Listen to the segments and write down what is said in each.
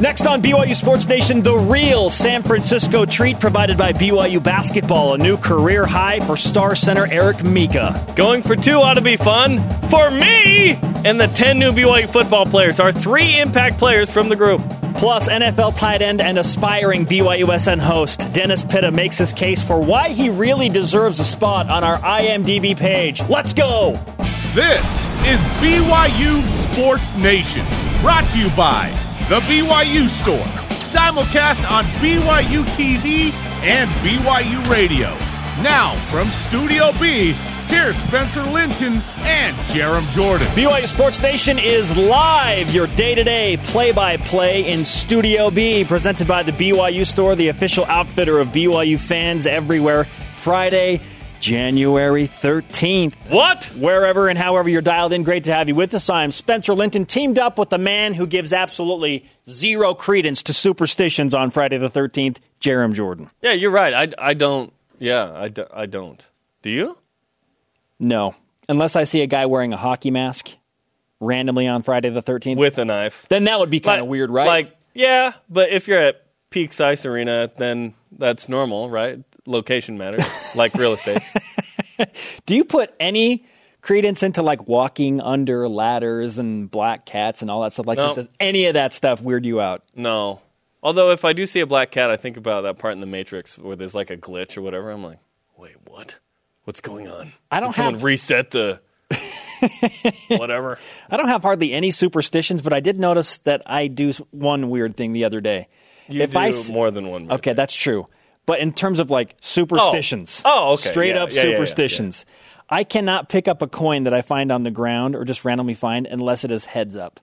Next on BYU Sports Nation, the real San Francisco treat provided by BYU Basketball, a new career high for star center Eric Mika. Going for two ought to be fun for me and the 10 new BYU football players are three impact players from the group. Plus, NFL tight end and aspiring BYUSN host Dennis Pitta makes his case for why he really deserves a spot on our IMDb page. Let's go! This is BYU Sports Nation, brought to you by The BYU Store, simulcast on BYU TV and BYU Radio. Now, from Studio B, here's Spencer Linton and Jarom Jordan. BYU Sports Nation is live, your day to day play by play in Studio B, presented by the BYU Store, the official outfitter of BYU fans everywhere. Friday, January 13th. What? Wherever and however you're dialed in, great to have you with us. I'm Spencer Linton, teamed up with the man who gives absolutely zero credence to superstitions on Friday the 13th, Jarom Jordan. Yeah, you're right. I, I don't. Yeah, I, do, I don't. Do you? No. Unless I see a guy wearing a hockey mask randomly on Friday the 13th. With a knife. then that would be kind of Like- weird, right? Like, yeah, but if you're at Peaks Ice Arena, then that's normal, right? Location matters, like real estate. Do you put any credence into like walking under ladders and black cats and all that stuff like No. this? Does any of that stuff weird you out? No. Although if I do see a black cat, I think about that part in the Matrix where there's like a glitch or whatever. I'm like, wait, what? What's going on? I don't Did have- reset the whatever. I don't have hardly any superstitions, but I did notice that I do one weird thing the other day. You if do I more than one. weird Okay, thing. that's true. But in terms of like superstitions, Oh, okay. straight Yeah, up yeah, yeah, yeah, superstitions, I cannot pick up a coin that I find on the ground or just randomly find unless it is heads up.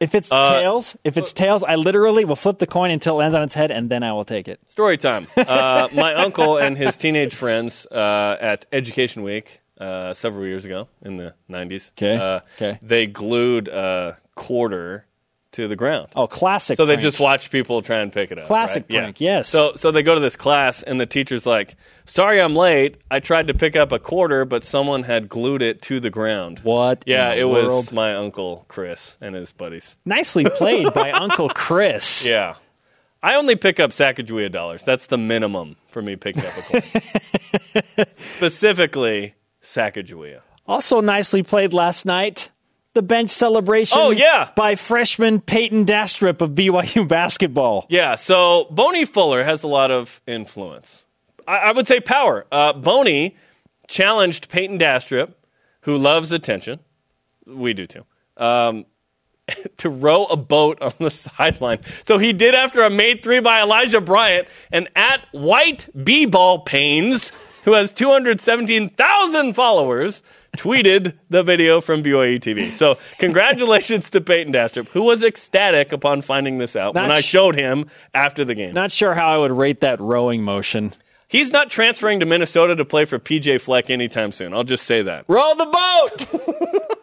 If it's Uh, tails, if it's tails, I literally will flip the coin until it lands on its head, and then I will take it. Story time. Uh, my uncle and his teenage friends uh, at Education Week uh, several years ago in the 90s. 'Kay, Uh, 'kay. They glued a quarter to the ground. Oh, classic! So they prank. just watch people try and pick it up. Classic right? prank, yes. So so they go to this class and the teacher's like, "Sorry, I'm late. I tried to pick up a quarter, but someone had glued it to the ground." what? Yeah, it world? was my uncle Chris and his buddies. nicely played by Uncle Chris. Yeah. I only pick up Sacagawea dollars. That's the minimum for me picking up a coin. Specifically, Sacagawea. Also nicely played last night. The bench celebration. Oh, yeah. by freshman Payton Dastrup of BYU basketball. Yeah, so Boney Fuller has a lot of influence. I, I would say power. Uh, Boney challenged Payton Dastrup, who loves attention. We do too. Um, to row a boat on the sideline. So he did after a made three by Elijah Bryant and at White B Ball Pains, who has 217,000 followers, tweeted the video from BYU TV. So congratulations to Payton Dastrup, who was ecstatic upon finding this out Not when I showed him after the game. Not sure how I would rate that rowing motion. He's not transferring to Minnesota to play for PJ Fleck anytime soon. I'll just say that. Roll the boat!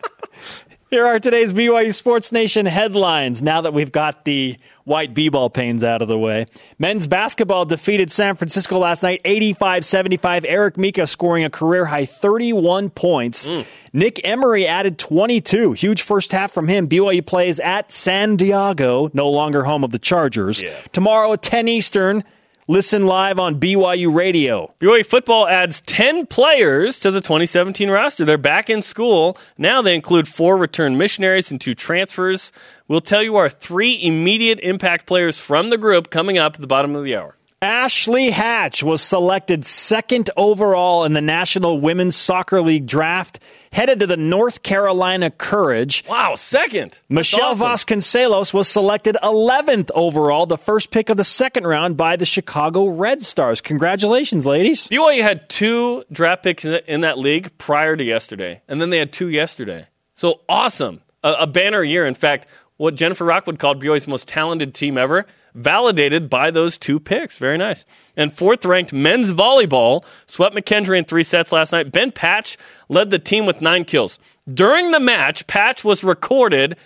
Here are today's BYU Sports Nation headlines now that we've got the white b-ball pains out of the way. Men's basketball defeated San Francisco last night 85-75. Eric Mika scoring a career high 31 points. Mm. Nick Emery added 22. Huge first half from him. BYU plays at San Diego, no longer home of the Chargers. Yeah. Tomorrow at 10 Eastern. Listen live on BYU Radio. BYU football adds 10 players to the 2017 roster. They're back in school. Now they include four return missionaries and two transfers. We'll tell you our three immediate impact players from the group coming up at the bottom of the hour. Ashley Hatch was selected second overall in the National Women's Soccer League draft, headed to the North Carolina Courage. Wow, second. Michelle awesome. Vasconcelos was selected 11th overall, the first pick of the second round by the Chicago Red Stars. Congratulations, ladies. BYU had two draft picks in that league prior to yesterday, and then they had two yesterday. So awesome. A, a banner year. In fact, what Jennifer Rockwood called BYU's most talented team ever, validated by those two picks. Very nice. And fourth ranked men's volleyball swept McKendree in three sets last night. Ben Patch led the team with nine kills. During the match, Patch was recorded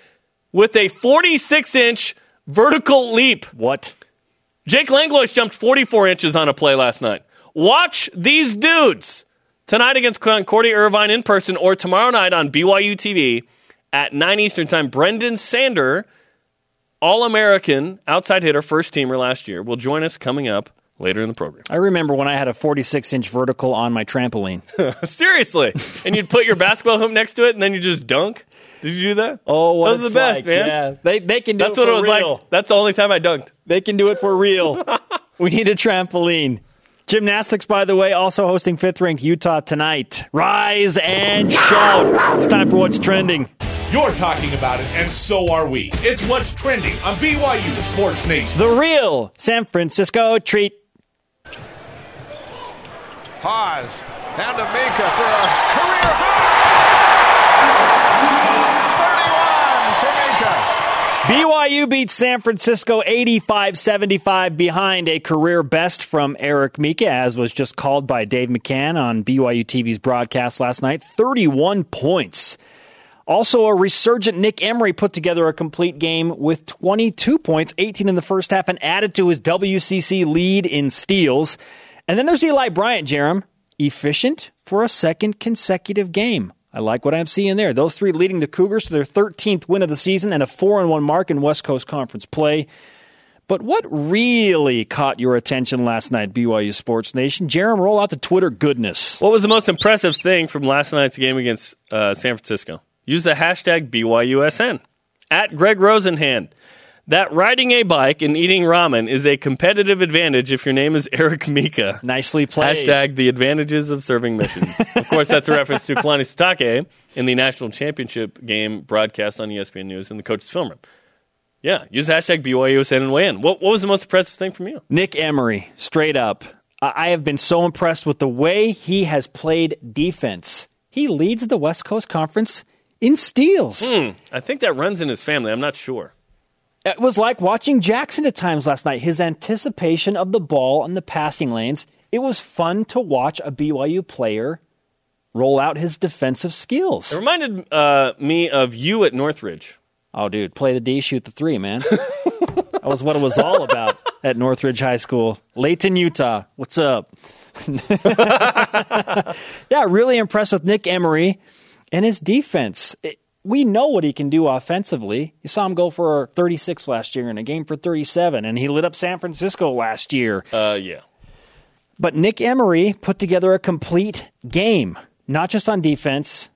with a 46 inch vertical leap. What? Jake Langlois jumped 44 inches on a play last night. Watch these dudes tonight against Concordia Irvine in person or tomorrow night on BYU TV at 9 Eastern Time. Brenden Sander All American outside hitter, first teamer last year, will join us coming up later in the program. I remember when I had a 46 inch vertical on my trampoline. Seriously. and you'd put your basketball hoop next to it and then you just dunk? Did you do that? Oh, what Those are the best, like. man. Yeah, they they can do That's it what for it was real. like. That's the only time I dunked. They can do it for real. we need a trampoline. Gymnastics, by the way, also hosting fifth ranked Utah tonight. Rise and shout. It's time for what's trending. You're talking about it, and so are we. It's what's trending on BYU Sports Nation. The real San Francisco treat. Pause. Down to Mika for a career high. 31 for Mika. BYU beats San Francisco 85 75 behind a career best from Eric Mika, as was just called by Dave McCann on BYU TV's broadcast last night. 31 points. Also, a resurgent Nick Emery put together a complete game with 22 points, 18 in the first half, and added to his WCC lead in steals. And then there's Eli Bryant, Jarom, efficient for a second consecutive game. I like what I'm seeing there. Those three leading the Cougars to their 13th win of the season and a 4 1 mark in West Coast Conference play. But what really caught your attention last night, BYU Sports Nation? Jarom, roll out the Twitter goodness. What was the most impressive thing from last night's game against uh, San Francisco? Use the hashtag BYUSN. At Greg Rosenhand. That riding a bike and eating ramen is a competitive advantage if your name is Eric Mika. Nicely played. Hashtag the advantages of serving missions. of course, that's a reference to Kalani Sitake in the national championship game broadcast on ESPN News in the coach's film room. Yeah, use hashtag BYUSN and weigh in. What, what was the most impressive thing from you? Nick Emery, straight up. I have been so impressed with the way he has played defense. He leads the West Coast Conference in steals. I think that runs in his family. I'm not sure. It was like watching Jackson at times last night. His anticipation of the ball and the passing lanes. It was fun to watch a BYU player roll out his defensive skills. It reminded uh, me of you at Northridge. Oh, dude, play the D, shoot the three, man. that was what it was all about at Northridge High School. Layton, Utah. What's up? yeah, really impressed with Nick Emery and his defense. It- we know what he can do offensively. You saw him go for 36 last year in a game for 37, and he lit up San Francisco last year. Uh, yeah. But Nick Emery put together a complete game, not just on defense,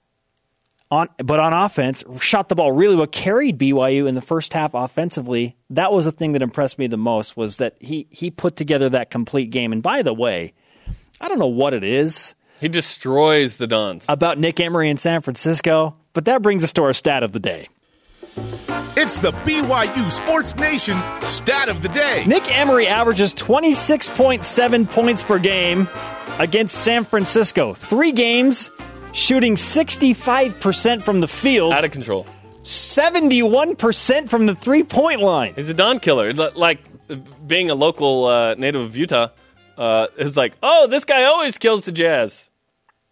on but on offense. Shot the ball really well. Carried BYU in the first half offensively. That was the thing that impressed me the most was that he he put together that complete game. And by the way, I don't know what it is He destroys the Dons. about Nick Emery in San Francisco, but that brings us to our stat of the day. It's the BYU Sports Nation stat of the day. Nick Emery averages 26.7 points per game against San Francisco. Three games, shooting 65% from the field, Out of control. 71% from the three point line. He's a Don killer. Like being a local uh, native of Utah, uh, it's like, oh, this guy always kills the Jazz.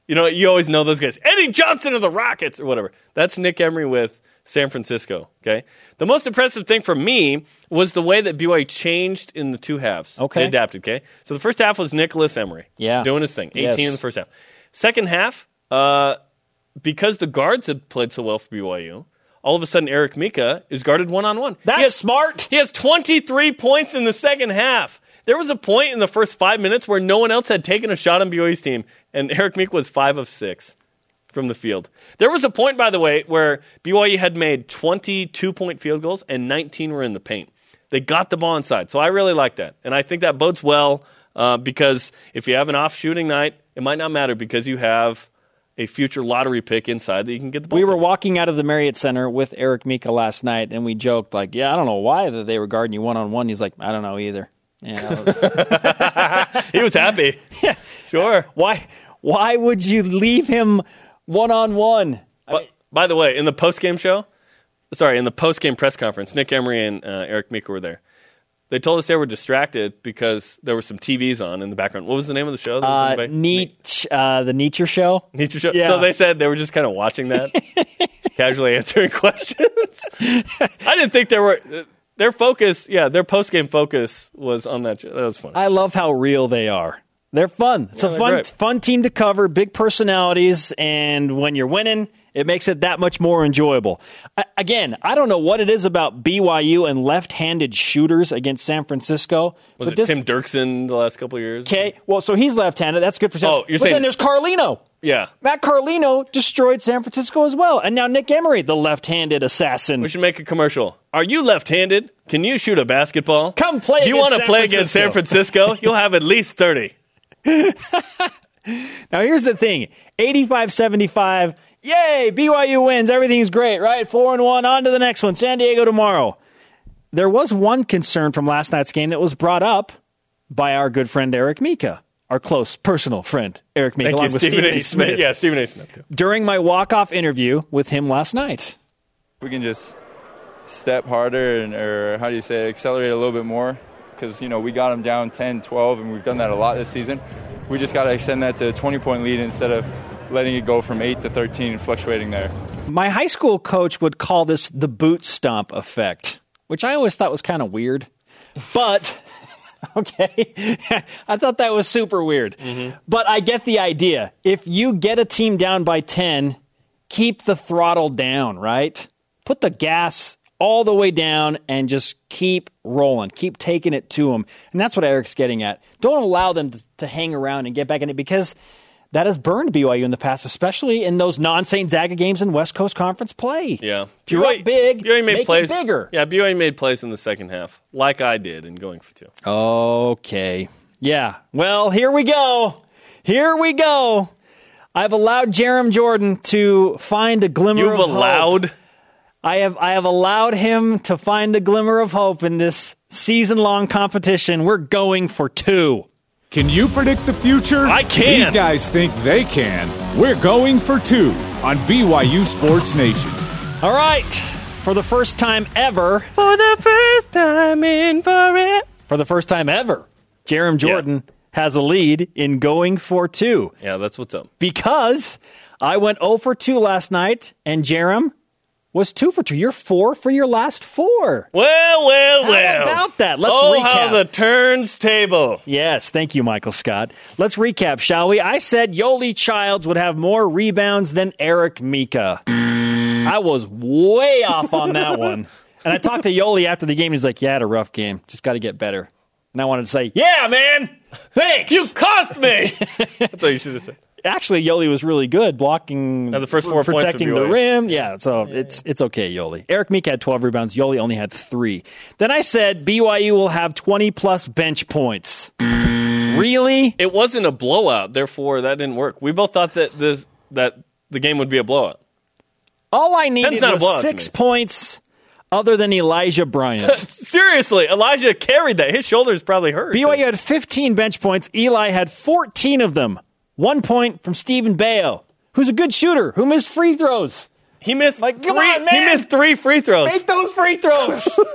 You know, you always know those guys. Eddie Johnson of the Rockets or whatever. That's Nick Emery with San Francisco. Okay. The most impressive thing for me was the way that BYU changed in the two halves. Okay. They adapted. Okay. So the first half was Nicholas Emery. Yeah. Doing his thing. 18 Yes. in the first half. Second half, uh, because the guards had played so well for BYU, all of a sudden Eric Mika is guarded one on one. That's smart. He has 23 points in the second half. There was a point in the first five minutes where no one else had taken a shot on BYU's team, and Eric Mika was five of six from the field. There was a point, by the way, where BYU had made 22 point field goals and 19 were in the paint. They got the ball inside. So I really like that. And I think that bodes well uh, because if you have an off shooting night, it might not matter because you have a future lottery pick inside that you can get the ball We to. were walking out of the Marriott Center with Eric Mika last night, and we joked like, "Yeah, I don't know why that they were guarding you one on one." He's like, "I don't know either." Yeah, he was happy. yeah. Sure. Why? Why would you leave him one on one? By the way, in the post game show, sorry, in the post game press conference, Nick Emery and uh, Eric Meeker were there. They told us they were distracted because there were some TVs on in the background. What was the name of the show? Uh, in the ba- Nietzsche, uh, the Nietzsche show. Nietzsche show. Yeah. So they said they were just kind of watching that, casually answering questions. I didn't think there were. Their focus, yeah, their post game focus was on that. That was fun. I love how real they are. They're fun. It's Yeah, a fun, great. fun team to cover. Big personalities, and when you're winning It makes it that much more enjoyable. I, again, I don't know what it is about BYU and left-handed shooters against San Francisco. Was but it this, Tim Dirksen the last couple of years? Okay, well, so he's left-handed. That's good for San Oh, you're But saying- then there's Carlino. Yeah. Matt Carlino destroyed San Francisco as well. And now Nick Emery, the left-handed assassin. We should make a commercial. Are you left-handed? Can you shoot a basketball? Come play Do you want to play against San Francisco? You'll have at least 30. Now, here's the thing 85 75. Yay, BYU wins. Everything's great, right? 4 and 1. On to the next one. San Diego tomorrow. There was one concern from last night's game that was brought up by our good friend Eric Mika, our close personal friend Eric Mika, Thank along you, with Stephen A. Smith. Yeah, Stephen A. Smith, too. During my walk-off interview with him last night. we can just step harder and or how do you say it, accelerate a little bit more because you know we got them down 10 12 and we've done that a lot this season we just got to extend that to a 20 point lead instead of letting it go from 8 to 13 and fluctuating there My high school coach would call this the boot stomp effect, which I always thought was kind of weird. But okay, I thought that was super weird. Mm-hmm. But I get the idea. If you get a team down by 10, keep the throttle down, right? Put the gas all the way down and just keep rolling. Keep taking it to them. And that's what Eric's getting at. Don't allow them to, to hang around and get back in it because that has burned BYU in the past, especially in those non Gonzaga games in West Coast Conference play. Yeah. If you're up big, BYU made plays, bigger. Yeah, BYU made plays in the second half, like I did in going for two. Okay. Yeah. Well, here we go. Here we go. I've allowed Jarom Jordan to find a glimmer You've of hope. allowed. I have I have allowed him to find a glimmer of hope in this season long competition. We're going for two. Can you predict the future? I can. These guys think they can. We're going for two on BYU Sports Nation. All right. For the first time ever, For the first time in forever. for the first time ever, Jarom Jordan has a lead in going for two. Yeah, that's what's up. because I went 0 for 2 last night, and Jarom was 2 for 2. You're 4 for your last four. Well, well, How well. about that? Let's oh, recap. how the turns table. Yes, thank you, Michael Scott. Let's recap, shall we? I said Yoli Childs would have more rebounds than Eric Mika. I was way off on that one. And I talked to Yoli after the game. He's like, Yeah, I had a rough game. Just got to get better. And I wanted to say, Yeah, man. Thanks. You cost me. that's what you should have said. Actually Yoli was really good blocking Now, the first four protecting the rim. Yeah, so it's it's okay, Yoli. Eric Mika had 12 rebounds. Yoli only had 3. Then I said BYU will have 20 plus bench points. Really? It wasn't a blowout, therefore that didn't work. We both thought that the that the game would be a blowout. All I needed Penn's not was 6 points other than Elijah Bryant. Seriously, Elijah carried that. His shoulders probably hurt. BYU had 15 bench points. Eli had 14 of them. 1 point from Steven Beo, who's a good shooter, who missed free throws. He missed Like, three. come on, He missed three free throws. Make those free throws.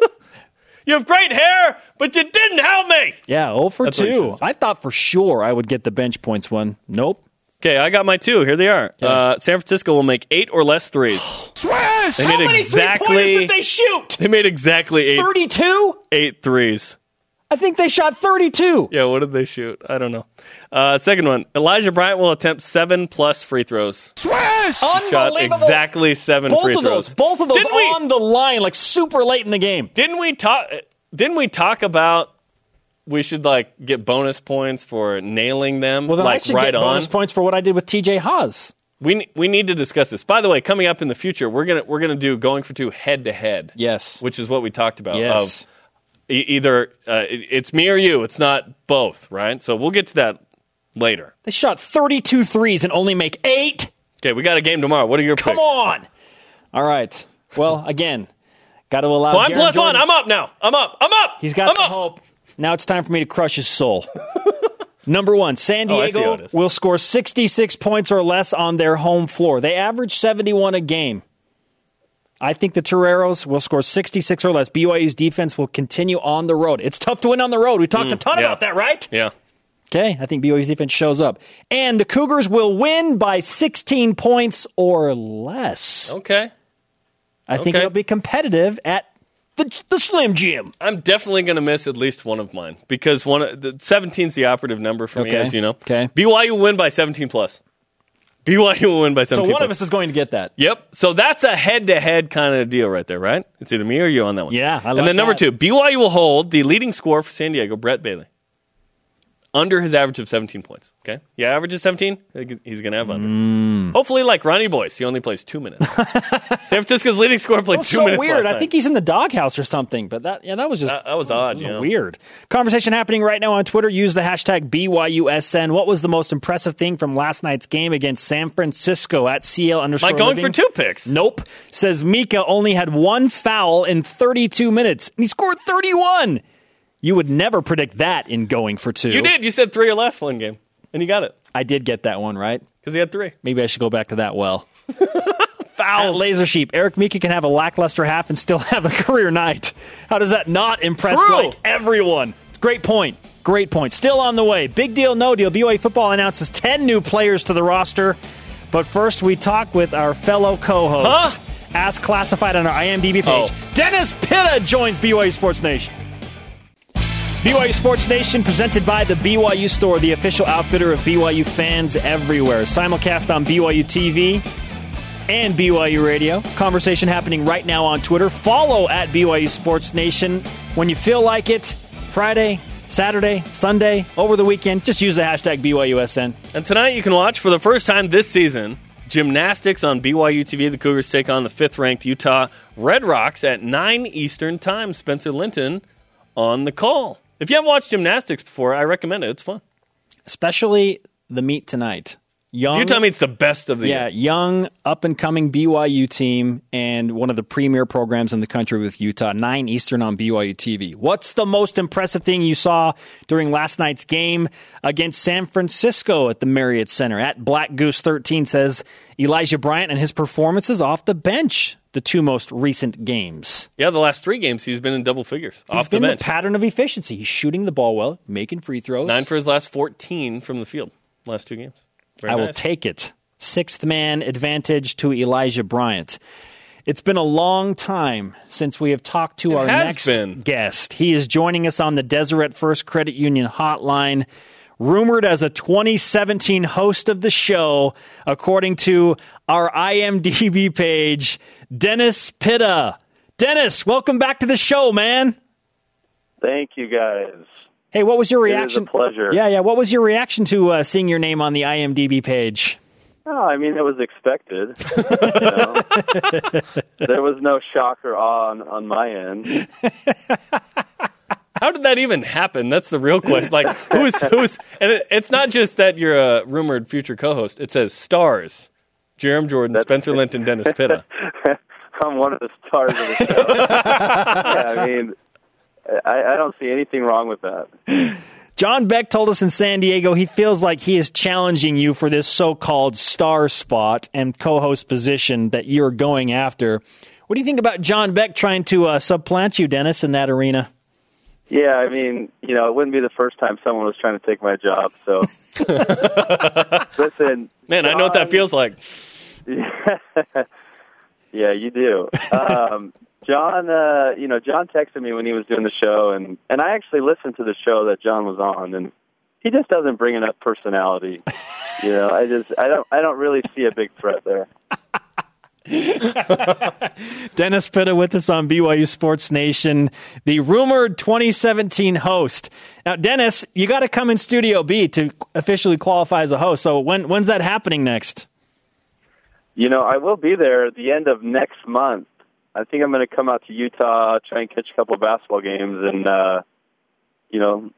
You have great hair, but you didn't help me. Yeah, 0 for That's 2. I thought for sure I would get the bench points one. Nope. Okay, I got my two. Here they are. Uh, San Francisco will make eight or less threes. Swish! They How made many exactly. three-pointers did they shoot? They made exactly eight, 32? eight threes. I think they shot 32. Yeah, what did they shoot? I don't know. Uh, second one, Elijah Bryant will attempt seven plus free throws. Swish! Shot exactly seven Both free of throws. both of those Didn't we- on the line, like super late in the game. Didn't we talk? Didn't we talk about we should like get bonus points for nailing them? Well, then I should right get bonus on. points for what I did with TJ Haws. We we need to discuss this. By the way, coming up in the future, we're gonna we're gonna do going for two head to head. Yes. which is what we talked about. Yes. Of either uh, it's me or you. It's not both, right? So we'll get to that later. They shot 32 threes and only make eight. Okay, we got a game tomorrow. What are your points? Come picks? on. All right. Well, again, got to allow. Well, I'm plus one. I'm up now. I'm up. I'm up. He's got I'm the up. hope. Now it's time for me to crush his soul. Number one, San Oh, I see how Diego is. will score 66 points or less on their home floor. They average 71 a game. I think the Toreros will score 66 or less. BYU's defense will continue on the road. It's tough to win on the road. We talked a ton Mm, yeah. about that, right? Yeah. Okay, I think BYU's defense shows up. And the Cougars will win by 16 points or less. Okay. I think it'll be competitive at the, the Slim Jim. I'm definitely going to miss at least one of mine because one of- the 17 is the operative number for me, Okay. as you know. Okay. BYU will win by 17 plus. BYU will win by 17 So 17 one of us is going to get that. Yep. So that's a head-to-head kind of deal right there, right? It's either me or you on that one. Yeah, I love that. And like then number that. two, BYU will hold the leading scorer for San Diego, Brett Bailey, under his average of 17 points. Okay. Yeah, average is 17. He's going to have under. Mm. Hopefully, like Ronnie Boyce, he only plays two minutes. San Francisco's leading scorer played two so minutes. weird. I think he's in the doghouse or something. But that yeah, that was just That- that was odd, that yeah. weird. Conversation happening right now on Twitter. Use the hashtag BYUSN. What was the most impressive thing from last night's game against San Francisco at CL underscore? Mike going Living? for two picks. Nope. Says Mika only had one foul in 32 minutes, and he scored 31. You would never predict that in going for two. You did. You said three or less one game, and you got it I did get that one right. because he had three. Maybe I should go back to that well. Foul. Laser Sheep, Eric Mika can have a lackluster half and still have a career night. How does that not impress True. like everyone? Great point. Great point. Still on the way. Big deal, no deal. BYU football announces 10 new players to the roster. But first, we talk with our fellow co host, Huh? as classified on our IMDb page. Oh. Dennis Pitta joins BYU Sports Nation. BYU Sports Nation presented by the BYU Store, the official outfitter of BYU fans everywhere. Simulcast on BYU TV and BYU Radio. Conversation happening right now on Twitter. Follow at BYU Sports Nation when you feel like it. Friday, Saturday, Sunday, over the weekend. Just use the hashtag BYUSN. And tonight you can watch for the first time this season gymnastics on BYU TV. The Cougars take on the fifth ranked Utah Red Rocks at 9 Eastern Time. Spencer Linton on the call. If you haven't watched gymnastics before, I recommend it. It's fun. Especially the meet tonight. Young, Utah meets the best of the Yeah, year. young, up and coming BYU team and one of the premier programs in the country with Utah. 9 Eastern on BYU TV. What's the most impressive thing you saw during last night's game against San Francisco at the Marriott Center? At Black Goose 13 says Elijah Bryant and his performances off the bench, the two most recent games. Yeah, the last three games he's been in double figures He's off the bench. the pattern of efficiency. He's shooting the ball well, making free throws. Nine for his last 14 from the field, last two games. Very I will take it. Sixth man advantage to Elijah Bryant. It's been a long time since we have talked to It our next been. guest. He is joining us on the Deseret First Credit Union hotline, rumored as a 2017 host of the show, according to our IMDb page, Dennis Pitta. Dennis, welcome back to the show, man. Thank you, guys. Hey, what was your It is a reaction? pleasure. Yeah, yeah. What was your reaction to uh, seeing your name on the IMDb page? Oh, I mean, it was expected. there was no shock or awe on, on my end. How did that even happen? That's the real question. Like, who's who's? And it, it's not just that you're a rumored future co-host. It says stars: Jarom Jordan, Spencer Linton, Dennis Pitta. I'm one of the stars of the show. yeah, I mean, I, I don't see anything wrong with that. John Beck told us in San Diego he feels like he is challenging you for this so called star spot and co host position that you're going after. What do you think about John Beck trying to uh, supplant you, Dennis, in that arena? Yeah, I mean, you know, it wouldn't be the first time someone was trying to take my job. So, listen, Man, I know what that feels like. Yeah, you do. Um, John, uh, you know, John texted me when he was doing the show, and and I actually listened to the show that John was on, and he just doesn't bring enough personality. You know, I just, I don't, I don't really see a big threat there. Dennis Pitta with us on BYU Sports Nation, the rumored 2017 host. Now, Dennis, you got to come in Studio B to officially qualify as a host. So when when's that happening next? You know, I will be there at the end of next month. I think I'm going to come out to Utah, try and catch a couple of basketball games, and uh, you know,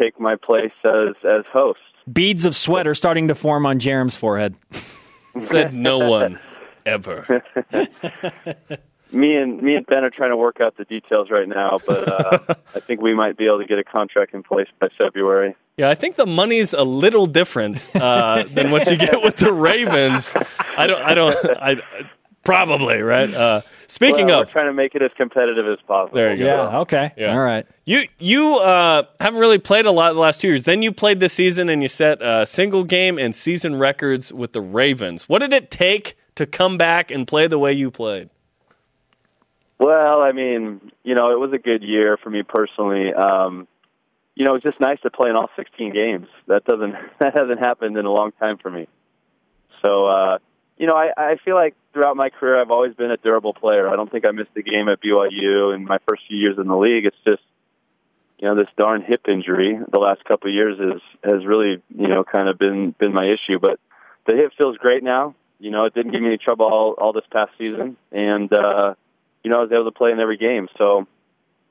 take my place as as host. Beads of sweat are starting to form on Jarom's forehead. Said no one ever. Me and me and Ben are trying to work out the details right now, but uh, I think we might be able to get a contract in place by February. Yeah, I think the money's a little different uh, than what you get with the Ravens. I don't. I don't. I probably right. Uh, speaking well, of, we're trying to make it as competitive as possible. There you go. Yeah, okay. Yeah. All right. You you uh, haven't really played a lot in the last two years. Then you played this season and you set uh, single game and season records with the Ravens. What did it take to come back and play the way you played? Well, I mean, you know, it was a good year for me personally. Um, you know, it was just nice to play in all 16 games. That doesn't that hasn't happened in a long time for me. So, uh, you know, I, I feel like throughout my career, I've always been a durable player. I don't think I missed a game at BYU in my first few years in the league. It's just, you know, this darn hip injury the last couple of years is has really, you know, kind of been been my issue. But the hip feels great now. You know, it didn't give me any trouble all, all this past season, and uh, you know, I was able to play in every game. So,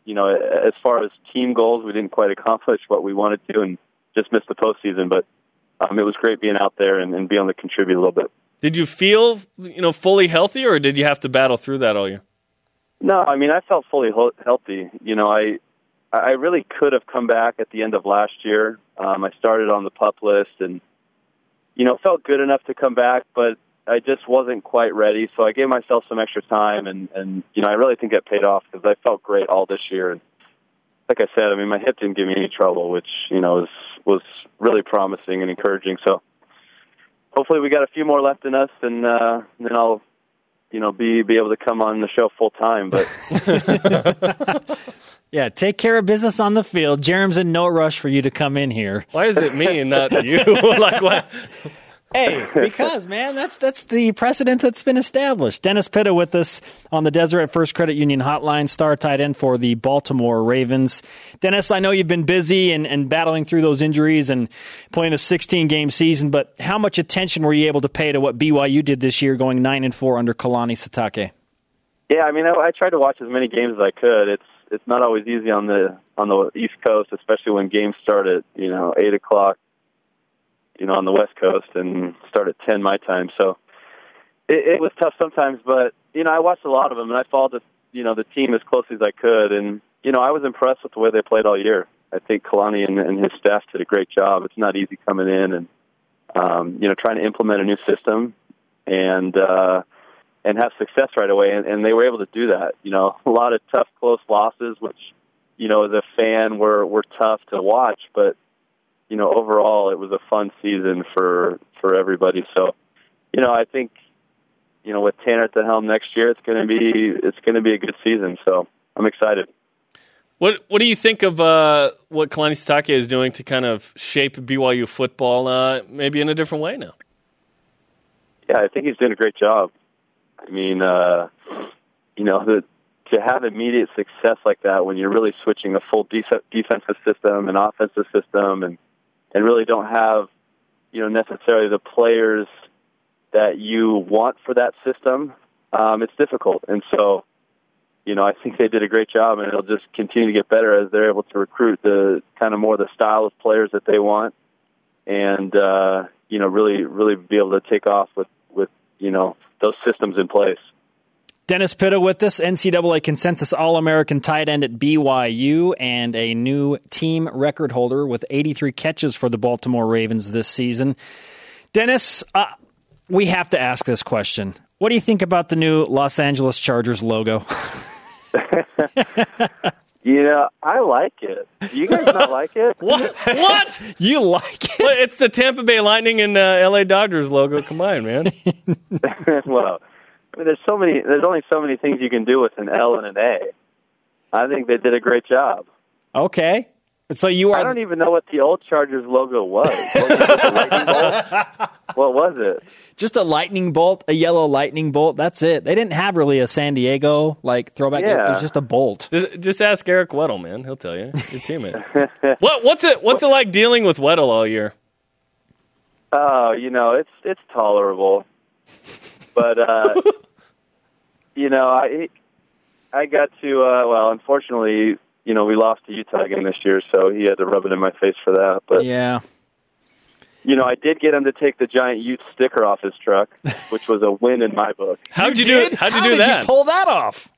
you know, as far as team goals, we didn't quite accomplish what we wanted to, and just missed the postseason. But um, it was great being out there and, and being able to contribute a little bit. Did you feel you know fully healthy, or did you have to battle through that all year? No, I mean I felt fully ho- healthy. You know, I I really could have come back at the end of last year. Um, I started on the pup list, and you know felt good enough to come back, but I just wasn't quite ready. So I gave myself some extra time, and and you know I really think it paid off because I felt great all this year. And like I said, I mean my hip didn't give me any trouble, which you know was was really promising and encouraging. So hopefully we got a few more left in us, and uh, then I'll, you know, be be able to come on the show full time. But Yeah, take care of business on the field. Jarom's in no rush for you to come in here. Why is it me and not you? like what? Hey, because man, that's that's the precedent that's been established. Dennis Pitta with us on the Deseret First Credit Union Hotline, star tight end for the Baltimore Ravens. Dennis, I know you've been busy and, and battling through those injuries and playing a 16 game season, but how much attention were you able to pay to what BYU did this year, going nine and four under Kalani Sitake? yeah, I mean I, I tried to watch as many games as I could. It's it's not always easy on the on the East Coast, especially when games start at you know eight o'clock you know, on the West Coast and start at 10 my time. So it, it was tough sometimes, but, you know, I watched a lot of them and I followed the, you know, the team as closely as I could. And, you know, I was impressed with the way they played all year. I think Kalani and, and his staff did a great job. It's not easy coming in and, um, you know, trying to implement a new system and, uh, and have success right away. And, and they were able to do that. You know, a lot of tough, close losses, which, you know, as a fan were, were tough to watch, but, you know, overall it was a fun season for for everybody. So, you know, I think, you know, with Tanner at the helm next year, it's going to be it's going to be a good season. So, I'm excited. What What do you think of uh, what Kalani Sitake is doing to kind of shape BYU football, uh, maybe in a different way now? Yeah, I think he's doing a great job. I mean, uh, you know, the, to have immediate success like that when you're really switching a full def- defensive system and offensive system and and really don't have, you know, necessarily the players that you want for that system, um, it's difficult. And so, you know, I think they did a great job, and it'll just continue to get better as they're able to recruit the kind of more the style of players that they want, and uh, you know, really, really be able to take off with with you know those systems in place. Dennis Pitta with us, NCAA consensus All American tight end at BYU, and a new team record holder with 83 catches for the Baltimore Ravens this season. Dennis, uh, we have to ask this question. What do you think about the new Los Angeles Chargers logo? You know, I like it. You guys not like it? What? what? you like it? Well, it's the Tampa Bay Lightning and uh, LA Dodgers logo. Come on, man. well, I mean, there's so many. There's only so many things you can do with an L and an A. I think they did a great job. Okay. So you are. I don't even know what the old Chargers logo was. What was, it, a lightning bolt? What was it? just a lightning bolt, a yellow lightning bolt. That's it. They didn't have really a San Diego like throwback. Yeah. It was just a bolt. Just, just ask Eric Weddle, man. He'll tell you. Your teammate. what, what's it? What's it like dealing with Weddle all year? Oh, you know, it's it's tolerable, but uh, you know, I I got to uh, well, unfortunately, you know, we lost to Utah again this year, so he had to rub it in my face for that. But Yeah. you know, I did get him to take the giant Ute sticker off his truck, which was a win in my book. How'd you, did? do? It? How'd you How do did that? you pull that off?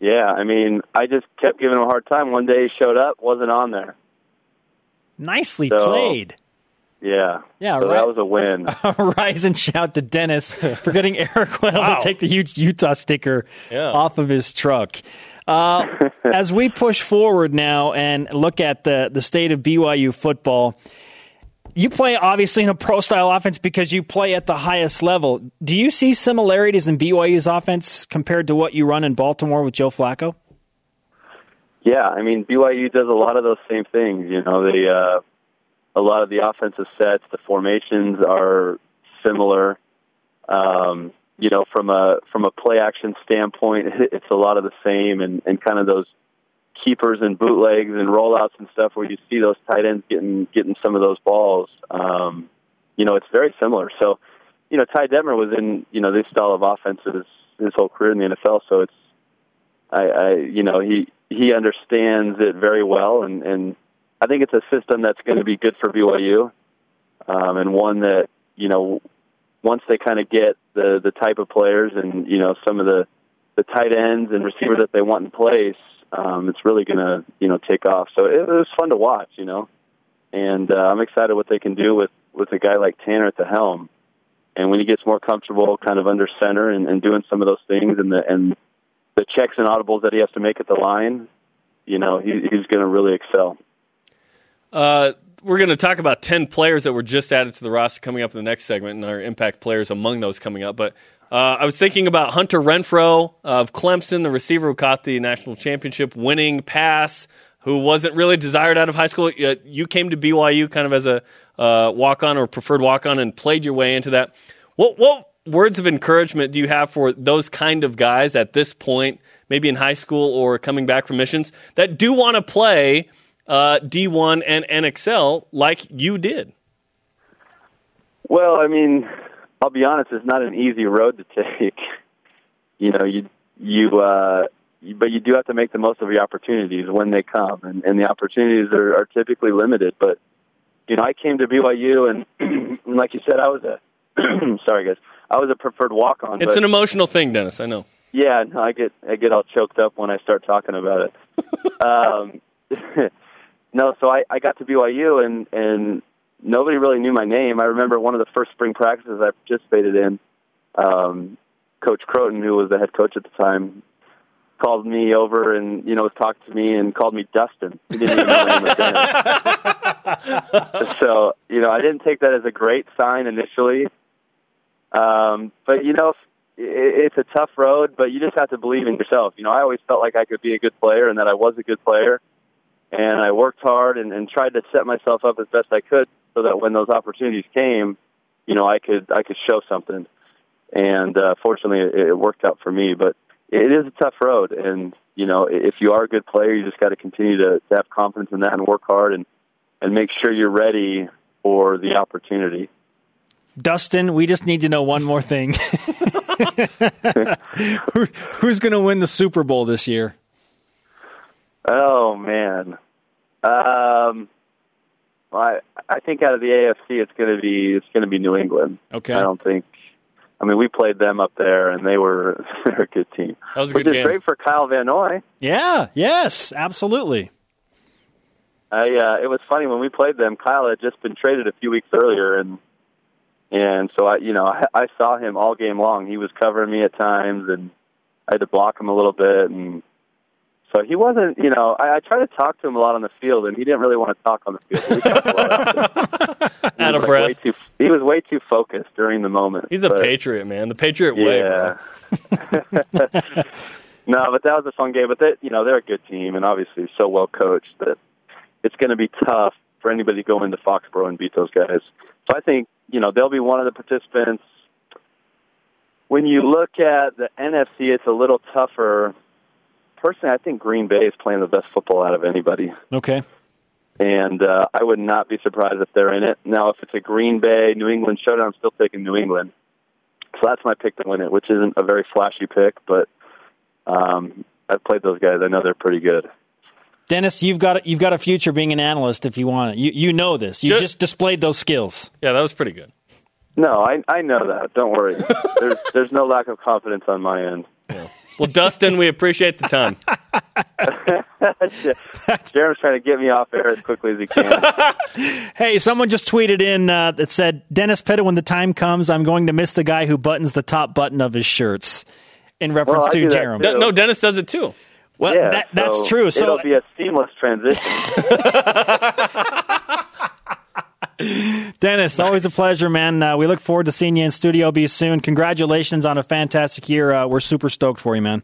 Yeah, I mean, I just kept giving him a hard time. One day he showed up, wasn't on there. Nicely So- played. Yeah, Yeah, so right. that was a win. Rise and shout to Dennis for getting Eric Weddle Wow. to take the huge Utah sticker Yeah. off of his truck. Uh, as we push forward now and look at the, the state of BYU football, you play obviously in a pro style offense because you play at the highest level. Do you see similarities in BYU's offense compared to what you run in Baltimore with Joe Flacco? Yeah, I mean BYU does a lot of those same things. You know, they uh, a lot of the offensive sets, the formations are similar. Um, you know, from a from a play action standpoint, it's a lot of the same, and and kind of those keepers and bootlegs and rollouts and stuff where you see those tight ends getting getting some of those balls. Um, you know, it's very similar. So, you know, Ty Detmer was in you know this style of offense offenses his whole career in the NFL. So it's, I, I you know, he he understands it very well, and and I think it's a system that's going to be good for BYU, um, and one that you know, once they kind of get the the type of players and you know some of the the tight ends and receivers that they want in place, um, it's really going to you know take off. So it, it was fun to watch, you know, and uh, I'm excited what they can do with with a guy like Tanner at the helm. And when he gets more comfortable, kind of under center and, and doing some of those things, and the and the checks and audibles that he has to make at the line, you know, he, he's going to really excel. Uh, we're going to talk about 10 players that were just added to the roster coming up in the next segment and our impact players among those coming up. But uh, I was thinking about Hunter Renfrow of Clemson, the receiver who caught the national championship winning pass, who wasn't really desired out of high school. You came to BYU kind of as a uh, walk on or preferred walk on and played your way into that. What, what words of encouragement do you have for those kind of guys at this point, maybe in high school or coming back from missions, that do want to play uh, D1 and NXL like you did? Well, I mean, I'll be honest, it's not an easy road to take. you know, you you uh but you do have to make the most of the opportunities when they come and, and the opportunities are, are typically limited but you know i came to byu and, and like you said i was a sorry guys i was a preferred walk on it's an emotional thing dennis i know yeah no, i get i get all choked up when i start talking about it um no so i i got to byu and and nobody really knew my name. I remember one of the first spring practices I participated in. Um, coach Crowton, who was the head coach at the time, called me over and you know was talking to me and called me Dustin. He didn't even know my name again. so you know I didn't take that as a great sign initially, um, but you know it's a tough road. But you just have to believe in yourself. You know I always felt like I could be a good player and that I was a good player, and I worked hard and, and tried to set myself up as best I could so that when those opportunities came, you know, I could I could show something. And uh, fortunately, it, it worked out for me. But it is a tough road, and you know, if you are a good player, you just got to continue to, to have confidence in that and work hard and and make sure you're ready for the opportunity. Dustin, we just need to know one more thing. Who, who's going to win the Super Bowl this year? Oh man, um, well, I, I think out of the AFC, it's going to be it's going to be New England. Okay. I don't think. I mean, we played them up there, and they were they're a good team. That was a Which good is great for Kyle Van Noy. Yeah, yes, absolutely. I uh, it was funny when we played them. Kyle had just been traded a few weeks earlier, and and so I, you know, I, I saw him all game long. He was covering me at times, and I had to block him a little bit, and so he wasn't. You know, I, I tried to talk to him a lot on the field, and he didn't really want to talk on the field. We talked a lot. He Out of was, like, breath. Too, he was way too focused during the moment. He's a but- patriot, man. The patriot way. Yeah. no, but that was a fun game. But they, you know, they're a good team, and obviously so well coached that it's going to be tough for anybody to go into Foxborough and beat those guys. So I think you know they'll be one of the participants. When you look at the NFC, it's a little tougher. Personally, I think Green Bay is playing the best football out of anybody Okay. and uh, I would not be surprised if they're in it. Now, if it's a Green Bay New England showdown, I'm still taking New England. So that's my pick to win it, which isn't a very flashy pick, but um, I've played those guys. I know they're pretty good. Dennis, you've got you've got a future being an analyst if you want it. You you know this. You Good. just displayed those skills. Yeah, that was pretty good. No, I I know that. Don't worry. there's there's no lack of confidence on my end. Well, Dustin, we appreciate the time. Jarom's trying to get me off air as quickly as he can. Hey, someone just tweeted in uh, that said, "Dennis Pitta, when the time comes, I'm going to miss the guy who buttons the top button of his shirts." In reference Well, to do that Jarom. too. No, Dennis does it too. Well, yeah, that, that's so true. So it'll be a seamless transition. Dennis, always a pleasure, man. Uh, we look forward to seeing you in Studio B soon. Congratulations on a fantastic year. Uh, we're super stoked for you, man.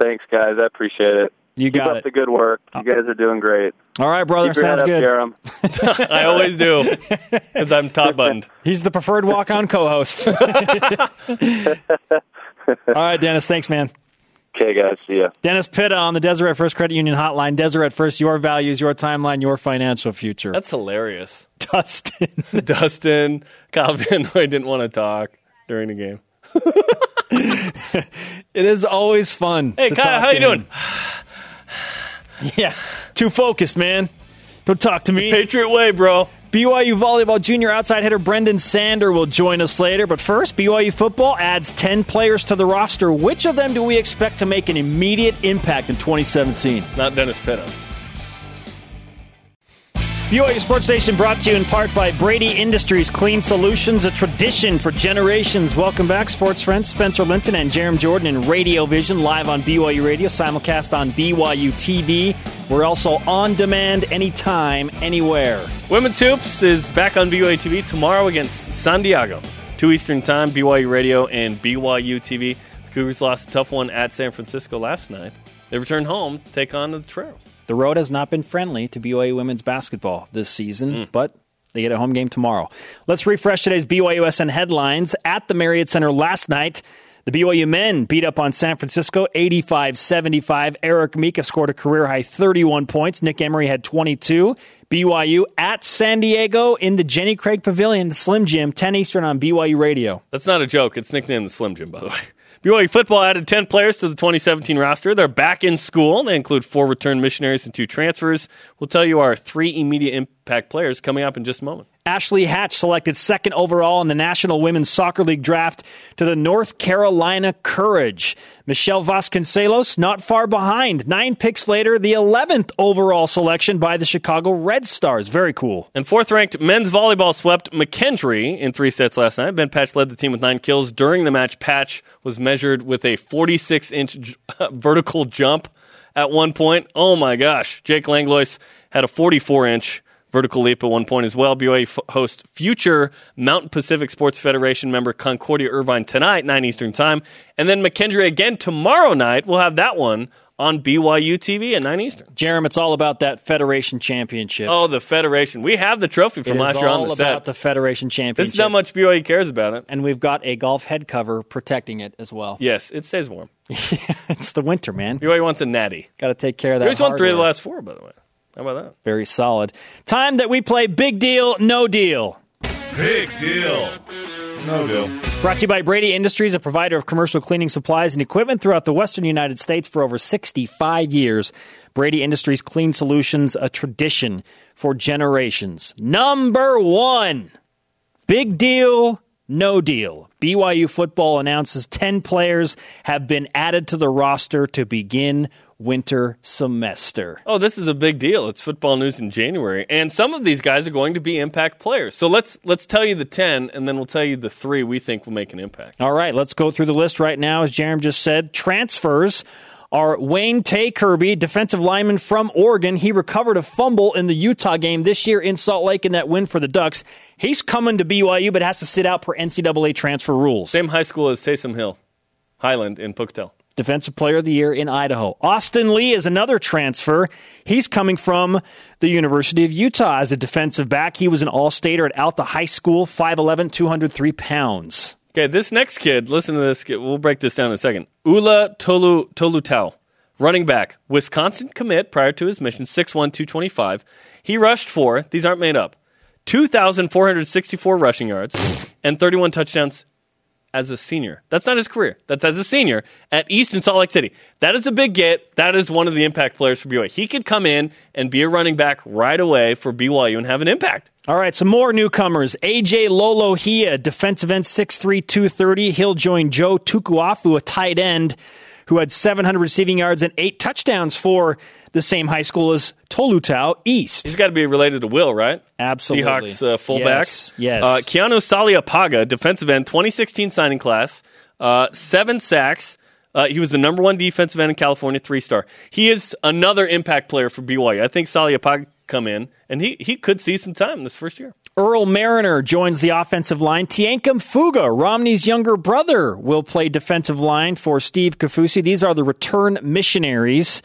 Thanks, guys. I appreciate it. You Keep got up it. the good work. You guys are doing great. All right, brother. Keep Sounds good. Jarom. I always do because I'm top buttoned. He's the preferred walk-on co-host. All right, Dennis. Thanks, man. Okay, guys. See ya. Dennis Pitta on the Deseret First Credit Union Hotline. Deseret First, your values, your timeline, your financial future. That's hilarious. Dustin. Dustin, Kyle Van Noy didn't want to talk during the game. It is always fun. Hey, to Kyle, talk how you doing? Yeah, too focused, man. Don't talk to me. Patriot way, bro. BYU volleyball junior outside hitter Brenden Sander will join us later. But first, BYU football adds 10 players to the roster. Which of them do we expect to make an immediate impact in 2017? Not Dennis Pitta. BYU Sports Nation brought to you in part by Brady Industries Clean Solutions, a tradition for generations. Welcome back, sports friends. Spencer Linton and Jarom Jordan in Radio Vision, live on BYU Radio, simulcast on BYU TV. We're also on demand anytime, anywhere. Women's Hoops is back on BYU TV tomorrow against San Diego. 2 Eastern Time, BYU Radio and BYU TV. The Cougars lost a tough one at San Francisco last night. They return home to take on the Trails. The road has not been friendly to BYU women's basketball this season, mm. but they get a home game tomorrow. Let's refresh today's BYUSN headlines. At the Marriott Center last night, the BYU men beat up on San Francisco 85 75. Eric Mika scored a career high 31 points. Nick Emery had 22. BYU at San Diego in the Jenny Craig Pavilion, the Slim Jim, 10 Eastern on BYU Radio. That's not a joke. It's nicknamed the Slim Jim, by the way. BYU football added 10 players to the 2017 roster. They're back in school. They include four return missionaries and two transfers. We'll tell you our three immediate impact players coming up in just a moment. Ashley Hatch selected second overall in the National Women's Soccer League draft to the North Carolina Courage. Michele Vasconcelos not far behind. Nine picks later, the 11th overall selection by the Chicago Red Stars. Very cool. And fourth ranked men's volleyball swept McKendree in three sets last night. Ben Patch led the team with nine kills. During the match, Patch was measured with a 46 inch vertical jump at one point. Oh my gosh. Jake Langlois had a 44 inch vertical leap at one point as well. BYU f- hosts future Mountain Pacific Sports Federation member Concordia Irvine tonight, 9 Eastern Time. And then McKendree again tomorrow night. We'll have that one on BYU TV at 9 Eastern. Jarom, it's all about that Federation Championship. Oh, the Federation. We have the trophy from last year on all the about set. the Federation Championship. This is how much BYU cares about it. and we've got a golf head cover protecting it as well. Yes, it stays warm. it's the winter, man. BYU wants a natty. Got to take care of that. BYU's won three of the last four, by the way. How about that? Very solid. Time that we play Big Deal, No Deal. Big deal. No deal. Brought to you by Brady Industries, a provider of commercial cleaning supplies and equipment throughout the western United States for over 65 years. Brady Industries Clean Solutions, a tradition for generations. Number one, big deal, no deal. BYU football announces 10 players have been added to the roster to begin winter semester. Oh, this is a big deal. It's football news in January, and some of these guys are going to be impact players. So let's let's tell you the ten, and then we'll tell you the three we think will make an impact. All right, let's go through the list right now. As Jarom just said, transfers are Wayne Tay Kirby, defensive lineman from Oregon. He recovered a fumble in the Utah game this year in Salt Lake in that win for the Ducks. He's coming to BYU, but has to sit out per NCAA transfer rules. Same high school as Taysom Hill, Highland in Pocatello. Defensive Player of the Year in Idaho. Austin Lee is another transfer. He's coming from the University of Utah as a defensive back. He was an All Stater at Alta High School, 5'11, 203 pounds. Okay, this next kid, listen to this. kid. We'll break this down in a second. Ula Tolu Tolutau, running back, Wisconsin commit prior to his mission, 6'1", 225. He rushed for, these aren't made up, 2,464 rushing yards and 31 touchdowns as a senior. That's not his career. That's as a senior at Eastern Salt Lake City. That is a big get. That is one of the impact players for BYU. He could come in and be a running back right away for BYU and have an impact. All right, some more newcomers. AJ Lolohia, defensive end, 6'3", 230. He'll join Joe Tukuafu, a tight end who had 700 receiving yards and eight touchdowns for the same high school as Tolutau East. He's got to be related to Will, right? Absolutely. Seahawks uh, fullback. Yes, yes. Uh, Keanu Saleapaga, defensive end, 2016 signing class, uh, seven sacks. Uh, he was the number one defensive end in California, three star. He is another impact player for BYU. I think Saleapaga come in, and he, he could see some time this first year. Earl Mariner joins the offensive line. Tiankum Fuga, Romney's younger brother, will play defensive line for Steve Kaufusi. These are the return missionaries.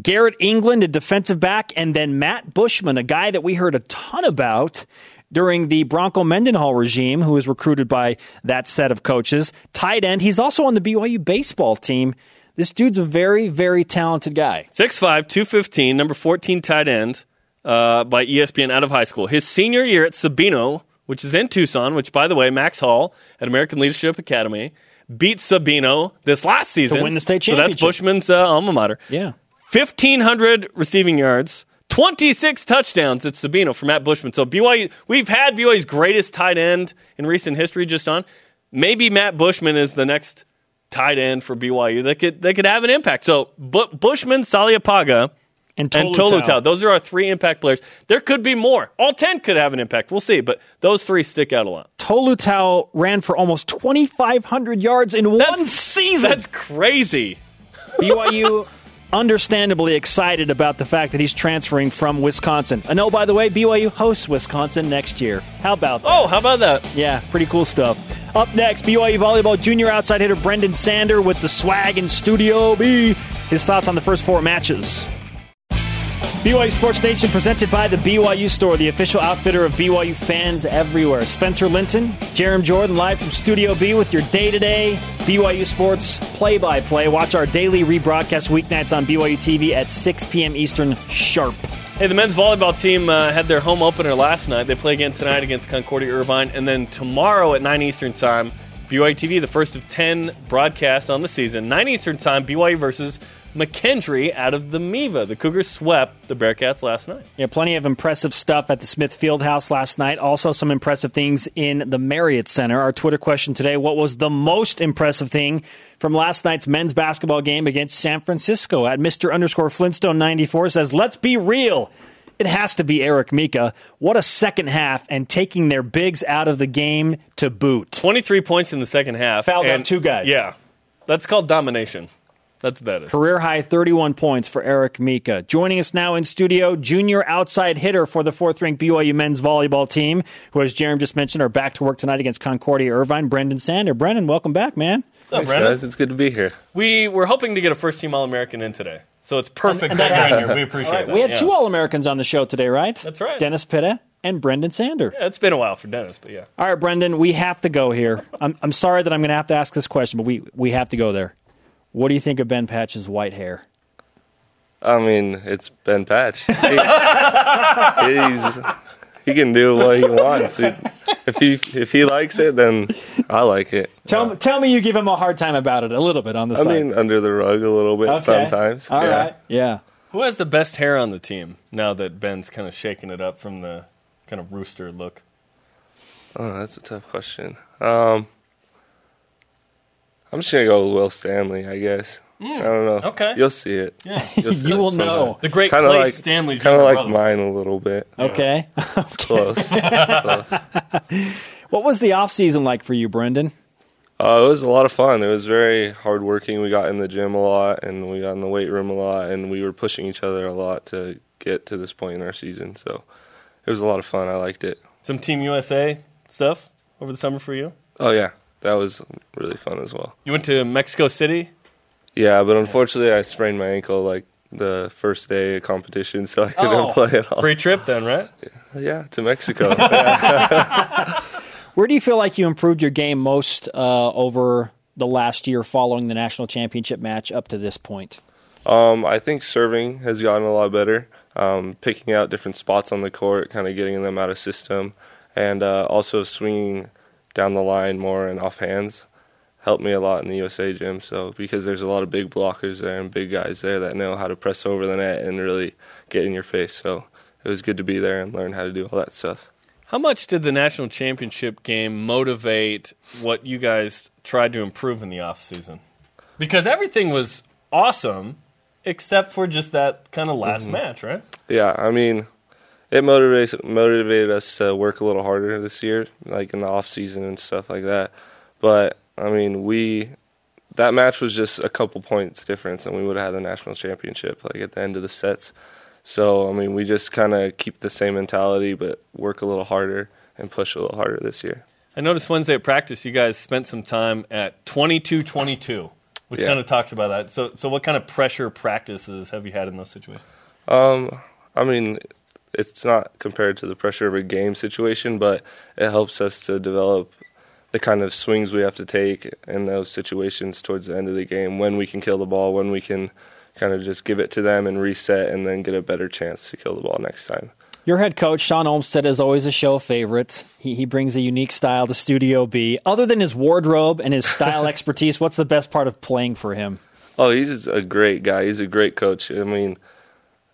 Garrett England, a defensive back, and then Matt Bushman, a guy that we heard a ton about during the Bronco Mendenhall regime, who was recruited by that set of coaches. Tight end. He's also on the BYU baseball team. This dude's a very, very talented guy. 6'5", 215, number 14 tight end uh, by ESPN out of high school. His senior year at Sabino, which is in Tucson, which, by the way, Max Hall at American Leadership Academy beat Sabino this last season. to win the state championship. So that's. Bushman's uh, alma mater. Yeah. 1,500 receiving yards, 26 touchdowns at Sabino for Matt Bushman. So BYU, we've had BYU's greatest tight end in recent history just on. Maybe Matt Bushman is the next tight end for BYU that could that could have an impact. So Bu- Bushman, Saleapaga, And and Tolutau. Tolutau. Those are our three impact players. There could be more. All 10 could have an impact. We'll see. But those three stick out a lot. Tolutau ran for almost 2,500 yards in one season. That's crazy. BYU understandably excited about the fact that he's transferring from Wisconsin. And oh, by the way, BYU hosts Wisconsin next year. How about that? Oh, how about that? Yeah, pretty cool stuff. Up next, BYU volleyball junior outside hitter Brenden Sander with the swag in Studio B. His thoughts on the first four matches. BYU Sports Nation presented by the BYU Store, the official outfitter of BYU fans everywhere. Spencer Linton, Jarom Jordan, live from Studio B with your day to day BYU Sports play by play. Watch our daily rebroadcast weeknights on BYU TV at 6 p.m. Eastern sharp. Hey, the men's volleyball team uh, had their home opener last night. They play again tonight against Concordia Irvine, and then tomorrow at 9 Eastern time, BYU TV, the first of 10 broadcasts on the season. 9 Eastern time, BYU versus McKendree out of the MIVA. The Cougars swept the Bearcats last night. Yeah, plenty of impressive stuff at the Smith Fieldhouse last night. Also, some impressive things in the Marriott Center. Our Twitter question today What was the most impressive thing from last night's men's basketball game against San Francisco? At Mr. underscore Flintstone 94 says, Let's be real. It has to be Eric Mika. What a second half and taking their bigs out of the game to boot. 23 points in the second half. Fouled and- two guys. Yeah. That's called domination. That's that is. Career high 31 points for Eric Mika. Joining us now in studio, junior outside hitter for the fourth ranked BYU men's volleyball team, who, as Jarom just mentioned, are back to work tonight against Concordia Irvine, Brenden Sander. Brenden, welcome back, man. What's up, Thanks, guys. It's good to be here. We were hoping to get a first team All American in today. So it's perfect And that that here. We appreciate that. We had yeah. two All Americans on the show today, right? That's right. Dennis Pitta and Brenden Sander. Yeah, it's been a while for Dennis, but yeah. All right, Brenden, we have to go here. I'm, I'm sorry that I'm going to have to ask this question, but we, we have to go there. What do you think of Ben Patch's white hair? I mean, it's Ben Patch. He, he's he can do what he wants. He- if he if he likes it, then I like it. Tell, me, tell me you give him a hard time about it a little bit on the I side. mean, under the rug a little bit Okay. sometimes. All yeah. right. Yeah. Who has the best hair on the team now that Ben's kind of shaking it up from the kind of rooster look? Oh, that's a tough question. Um, I'm just gonna go with Will Stanley, I guess. I don't know. okay. you'll see it. Yeah. You'll see You it will sometime. know. The great Kinda Clay like Stanley's kind of like brother. mine a little bit. Okay. Close. Close. What was the off season like for you, Brenden? Uh, it was a lot of fun. It was very hardworking. We got in the gym a lot, and we got in the weight room a lot, and we were pushing each other a lot to get to this point in our season. So it was a lot of fun. I liked it. Some Team USA stuff over the summer for you? Oh yeah, that was really fun as well. You went to Mexico City? Yeah, but unfortunately, I sprained my ankle like the first day of competition, so I couldn't Oh. play at all. Free trip then, right? Yeah, to Mexico. Where do you feel like you improved your game most uh, over the last year following the national championship match up to this point? Um, I think serving has gotten a lot better. Um, picking out different spots on the court, kind of getting them out of system, and uh, also swinging down the line more and off hands helped me a lot in the USA gym. So because there's a lot of big blockers there and big guys there that know how to press over the net and really get in your face. So it was good to be there and learn how to do all that stuff. How much did the national championship game motivate what you guys tried to improve in the off season? Because everything was awesome except for just that kind of last mm-hmm. match, right? Yeah, I mean, it motivates motivated us to work a little harder this year, like in the off season and stuff like that. But I mean, we that match was just a couple points difference, and we would have had the national championship like at the end of the sets. So I mean, we just kind of keep the same mentality, but work a little harder and push a little harder this year. I noticed Wednesday at practice you guys spent some time at 22 22. which Yeah. kind of talks about that. So, so what kind of pressure practices have you had in those situations? Um, I mean, it's not compared to the pressure of a game situation, but it helps us to develop the kind of swings we have to take in those situations towards the end of the game when we can kill the ball, when we can kind of just give it to them and reset and then get a better chance to kill the ball next time. Your head coach, Shawn Olmstead, is always a show favorite. He, he brings a unique style to Studio B. Other than his wardrobe and his style expertise, what's the best part of playing for him? Oh, he's a great guy. He's a great coach. I mean,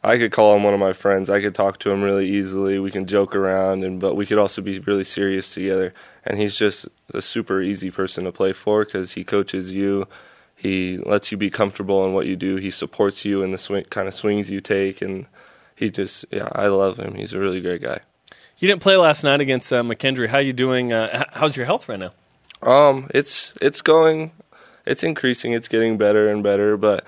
I could call him one of my friends. I could talk to him really easily. We can joke around, and but we could also be really serious together. And he's just a super easy person to play for because he coaches you. He lets you be comfortable in what you do. He supports you in the swing, kind of swings you take, and he just yeah, I love him. He's a really great guy. You didn't play last night against uh, McKendree. How you doing? Uh, how's your health right now? Um, it's it's going, it's increasing. It's getting better and better. But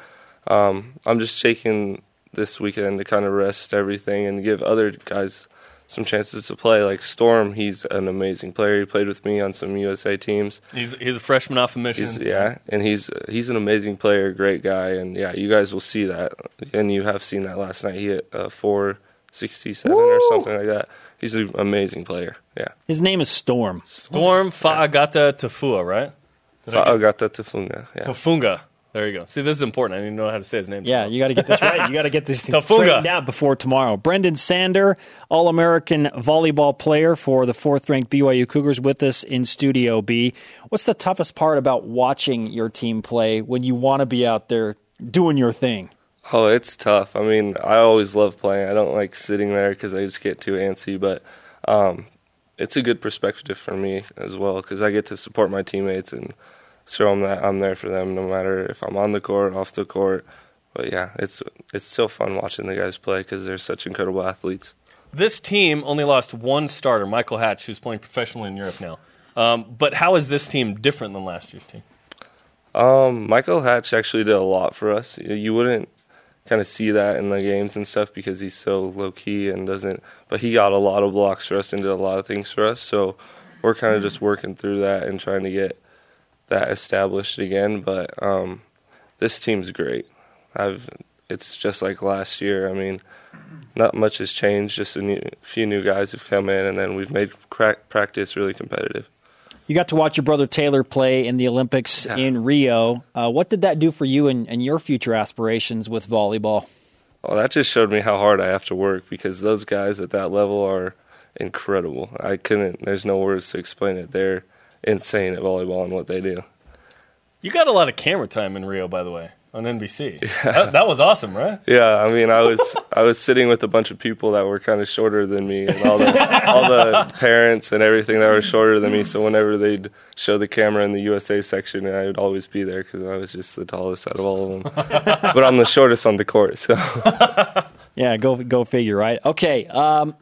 um, I'm just taking this weekend to kind of rest everything and give other guys some chances to play. Like Storm, he's an amazing player. He played with me on some USA teams. He's he's a freshman off a mission. He's yeah, and he's he's an amazing player, great guy, and yeah, you guys will see that, and you have seen that last night. He hit uh, four sixty seven or something like that. He's an amazing player. Yeah, His name is Storm. Storm Fa'agata Tafua, right? Fa'agata Tafunga. Yeah. Tafunga. There you go. See, this is important. I didn't know how to say his name. Yeah, you got to get this right. You got to get this Tafunga. straightened out before tomorrow. Brenden Sander, All American volleyball player for the fourth ranked BYU Cougars, with us in Studio B. What's the toughest part about watching your team play when you want to be out there doing your thing? Oh, it's tough. I mean, I always love playing. I don't like sitting there because I just get too antsy. But um, it's a good perspective for me as well because I get to support my teammates and show them that I'm there for them, no matter if I'm on the court, off the court. But yeah, it's it's still fun watching the guys play because they're such incredible athletes. This team only lost one starter, Michael Hatch, who's playing professionally in Europe now. Um, but how is this team different than last year's team? Um, Michael Hatch actually did a lot for us. You- You wouldn't kind of see that in the games and stuff because he's so low key and doesn't. But he got a lot of blocks for us and did a lot of things for us. So we're kind of just working through that and trying to get that established again. But um, this team's great. I've it's just like last year. I mean, not much has changed. Just a new, few new guys have come in, and then we've made crack, practice really competitive. You got to watch your brother Taylor play in the Olympics Yeah. in Rio. Uh, what did that do for you and, and your future aspirations with volleyball? Well, that just showed me how hard I have to work because those guys at that level are incredible. I couldn't. There's no words to explain it. They're insane at volleyball and what they do. You got a lot of camera time in Rio, by the way, on NBC. That, that was awesome, right? Yeah, I mean, I was I was sitting with a bunch of people that were kind of shorter than me, and all the all the parents and everything that were shorter than me. So whenever they'd show the camera in the USA section, I would always be there because I was just the tallest out of all of them. but I'm the shortest on the court, so Yeah, go go figure, right? Okay. Um,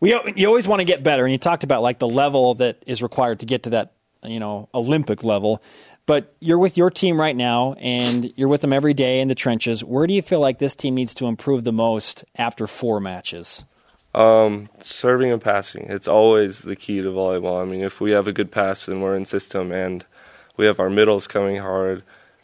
we you always want to get better, and you talked about like the level that is required to get to that you know Olympic level. But you're with your team right now, and you're with them every day in the trenches. Where do you feel like this team needs to improve the most after four matches? Um, serving and passing it's always the key to volleyball i mean if we have a good pass then we're in system and we have our middles coming hard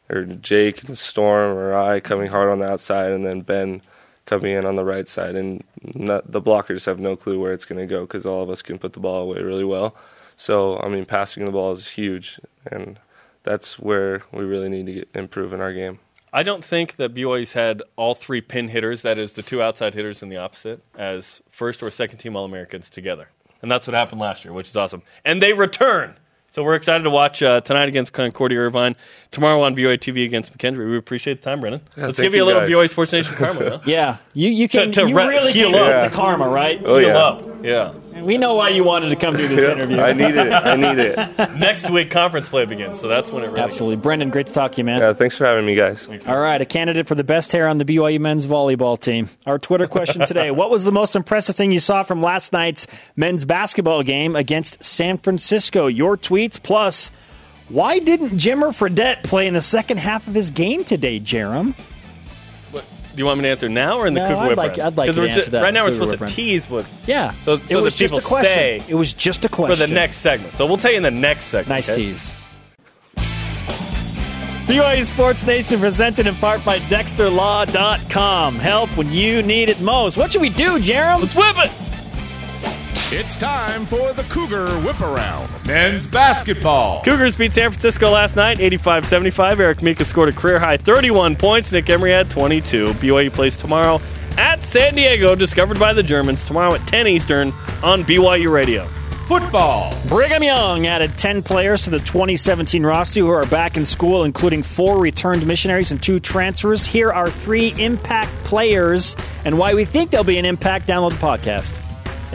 or jake and storm or i coming hard on the outside and then ben coming in on the right side and not, the blockers have no clue where it's going to go because all of us can put the ball away really well so i mean passing the ball is huge and that's where we really need to get, improve in our game I don't think that BYU's had all three pin hitters, that is, the two outside hitters and the opposite, as first or second team All Americans together. And that's what happened last year, which is awesome. And they return. So we're excited to watch uh, tonight against Concordia Irvine, tomorrow on BYU TV against McKendree. We appreciate the time, Brennan. Let's give you a little guys. BYU Sports Nation karma, huh? Yeah, you you can To- to you re- really heal up. get the karma, right? oh Heal yeah up. Yeah. We know why you wanted to come do this Yeah, interview. i need it i need it Next week, conference play begins, so that's when it really Absolutely, Brenden. Great to talk to you, man. yeah, thanks for having me guys All right, a candidate for the best hair on the BYU men's volleyball team. Our Twitter question today What was the most impressive thing you saw from last night's men's basketball game against San Francisco? Your tweets, plus, why didn't Jimmer Fredette play in the second half of his game today, Jarom? Do you want me to answer now or in the No, Cougar I'd Whip like- round? I'd like to answer that Right now, we're supposed to tease what. Yeah. So- it so was that just people a question. stay It was just a question For the next segment. So we'll tell you in the next segment. Nice okay? tease. BYU Sports Nation presented in part by DexterLaw.com. Help when you need it most. What should we do, Jarom? Let's whip it. It's time for the Cougar Whip Around. Men's basketball. Cougars beat San Francisco last night, 85-75. Eric Mika scored a career-high 31 points. Nick Emery had 22. BYU plays tomorrow at San Diego, discovered by the Germans, tomorrow at 10 Eastern on BYU Radio. Football. Brigham Young added 10 players to the 2017 roster who are back in school, including four returned missionaries and two transfers. Here are three impact players and why we think they'll be an impact. Download the podcast.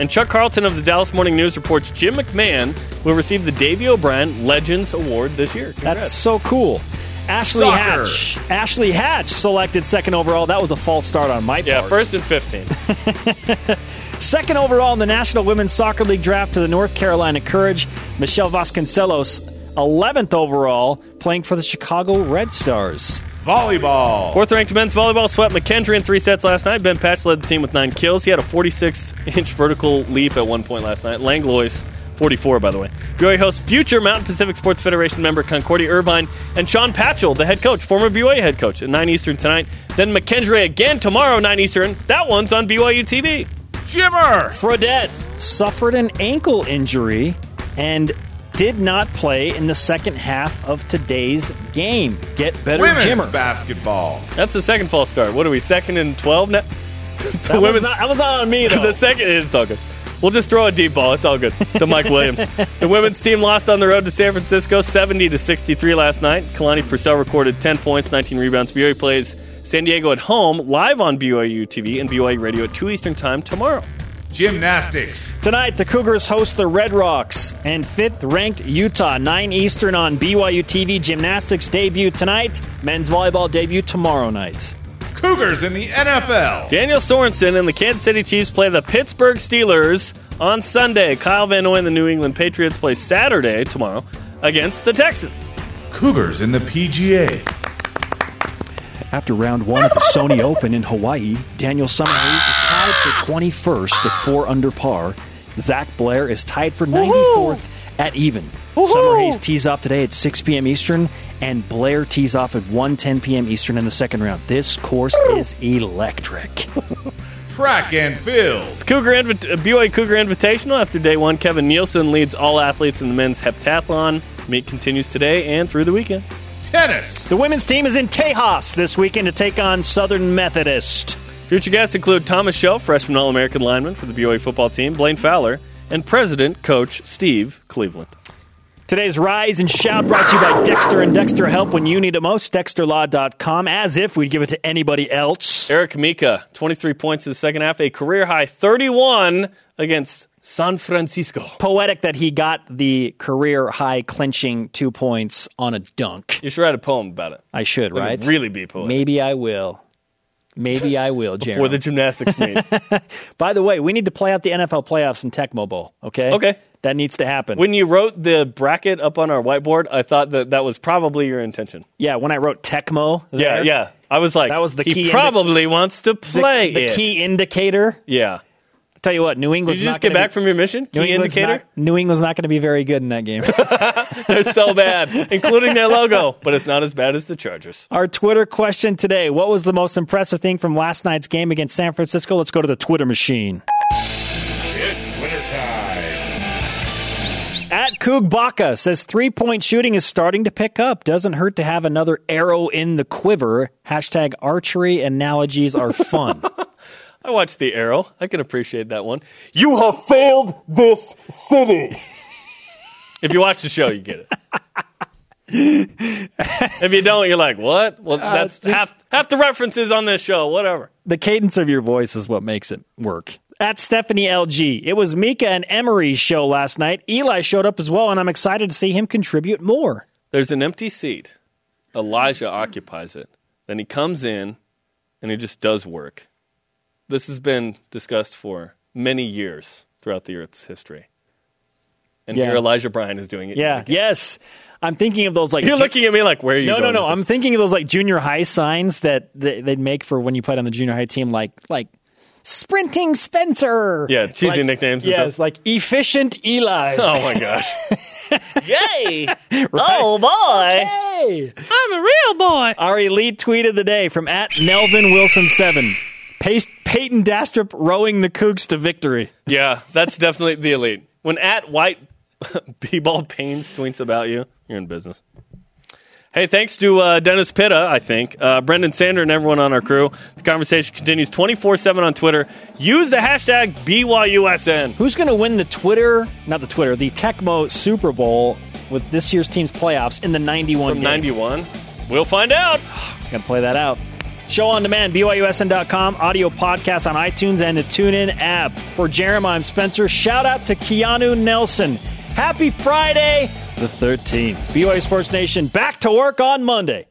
And Chuck Carlton of the Dallas Morning News reports Jim McMahon will receive the Davey O'Brien Legends Award this year. Congrats. That's so cool. Ashley Soccer. Hatch. Ashley Hatch selected second overall. That was a false start on my part. yeah, first and 15. Second overall in the National Women's Soccer League draft to the North Carolina Courage, Michelle Vasconcelos. 11th overall, playing for the Chicago Red Stars. Volleyball. Fourth ranked men's volleyball swept McKendree in three sets last night. Ben Patch led the team with nine kills. He had a 46 inch vertical leap at one point last night. Langlois, 44, by the way. BYU hosts future Mountain Pacific Sports Federation member Concordia Irvine and Sean Patchell, the head coach, former BYU head coach, at 9 Eastern tonight. Then McKendree again tomorrow, 9 Eastern. That one's on BYU TV. Jimmer. Fredette suffered an ankle injury and did not play in the second half of today's game. Get better, Women's Jimmer. basketball. That's the second false start. What are we, second and 12 now? That was, not, that was not on me, though. the second, it's all good. We'll just throw a deep ball. It's all good. To Mike Williams. the women's team lost on the road to San Francisco, 70 to 63 last night. Kalani Purcell recorded 10 points, 19 rebounds. BYU plays San Diego at home, live on BYU TV and BYU Radio at 2 Eastern Time tomorrow. Gymnastics. Tonight, the Cougars host the Red Rocks and fifth ranked Utah, 9 Eastern on BYU TV. Gymnastics debut tonight, men's volleyball debut tomorrow night. Cougars in the NFL. Daniel Sorensen and the Kansas City Chiefs play the Pittsburgh Steelers on Sunday. Kyle Van Noy and the New England Patriots play Saturday, tomorrow, against the Texans. Cougars in the PGA. After round one of the Sony Open in Hawaii, Daniel Summerhays is tied for 21st at 4 under par. Zach Blair is tied for 94th at even. Summerhays tees off today at 6 p.m. Eastern, and Blair tees off at 1:10 p.m. Eastern in the second round. This course is electric. Track and field. Cougar Invi- uh, BYU Cougar Invitational after day one. Kevin Nielsen leads all athletes in the men's heptathlon. Meet continues today and through the weekend. Tennis. The women's team is in Tejas this weekend to take on Southern Methodist. Future guests include Thomas Shell, freshman All American lineman for the BYU football team, Blaine Fowler, and President Coach Steve Cleveland. Today's Rise and Shout brought to you by Dexter and Dexter Help when you need it most. DexterLaw.com, as if we'd give it to anybody else. Eric Mika, 23 points in the second half, a career high 31 against San Francisco. Poetic that he got the career high clinching two points on a dunk. You should write a poem about it. I should, it right? really be poetic. Maybe I will. Maybe I will, For Jeremy. the gymnastics meet. By the way, we need to play out the NFL playoffs in Tecmo Bowl, okay? Okay. That needs to happen. when you wrote the bracket up on our whiteboard, I thought that that was probably your intention. yeah, when I wrote Tecmo, Yeah, there, yeah. I was like, That was the he key indi- probably wants to play the it. key indicator. Yeah. Tell you what, New Did England's you not just get back be, from your mission? New Key England's indicator? Not, New England's not going to be very good in that game. They're so bad, including their logo, but it's not as bad as the Chargers. Our Twitter question today: What was the most impressive thing from last night's game against San Francisco? Let's go to the Twitter machine. It's wintertime. At Coog Baca says three point shooting is starting to pick up. Doesn't hurt to have another arrow in the quiver. Hashtag archery analogies are fun. I watched The Arrow. I can appreciate that one. You have failed this city. if you watch the show, you get it. if you don't, you're like, what? Well, uh, that's this- half half the references on this show. Whatever. the cadence of your voice is what makes it work. At Stephanie LG, it was Mika and Emery's show last night. Eli showed up as well, and I'm excited to see him contribute more. There's an empty seat. Elijah occupies it. Then he comes in and he just does work. This has been discussed for many years throughout the Earth's history. And Yeah. here Elijah Bryant is doing it. Yeah, again. yes. I'm thinking of those like You're ju- looking at me like, where are you No, no, going no. with I'm thinking of those like junior high signs that they- they'd make for when you played on the junior high team, like like sprinting Spencer. Yeah, cheesy Like- nicknames and Yes, stuff. like efficient Eli. Oh my gosh. Yay! Oh boy, Hey! I'm a real boy. Our elite tweet of the day from at Nelvin Wilson seven. Pace, Payton Dastrup rowing the Cougs to victory. Yeah, that's definitely the elite. When at White B-ball Pains tweets about you, you're in business. Hey, thanks to uh, Dennis Pitta, I think, uh, Brenden Sander, and everyone on our crew. The conversation continues 24 7 on Twitter. Use the hashtag BYUSN. Who's going to win the Twitter, not the Twitter, the Tecmo Super Bowl with this year's team's playoffs in the 91 From game? 91. We'll find out. Got to play that out. Show on demand, BYUSN.com, audio podcast on iTunes and the TuneIn app. For Jeremiah, I'm Spencer. Shout out to Keanu Nelson. Happy Friday, the 13th. BYU Sports Nation back to work on Monday.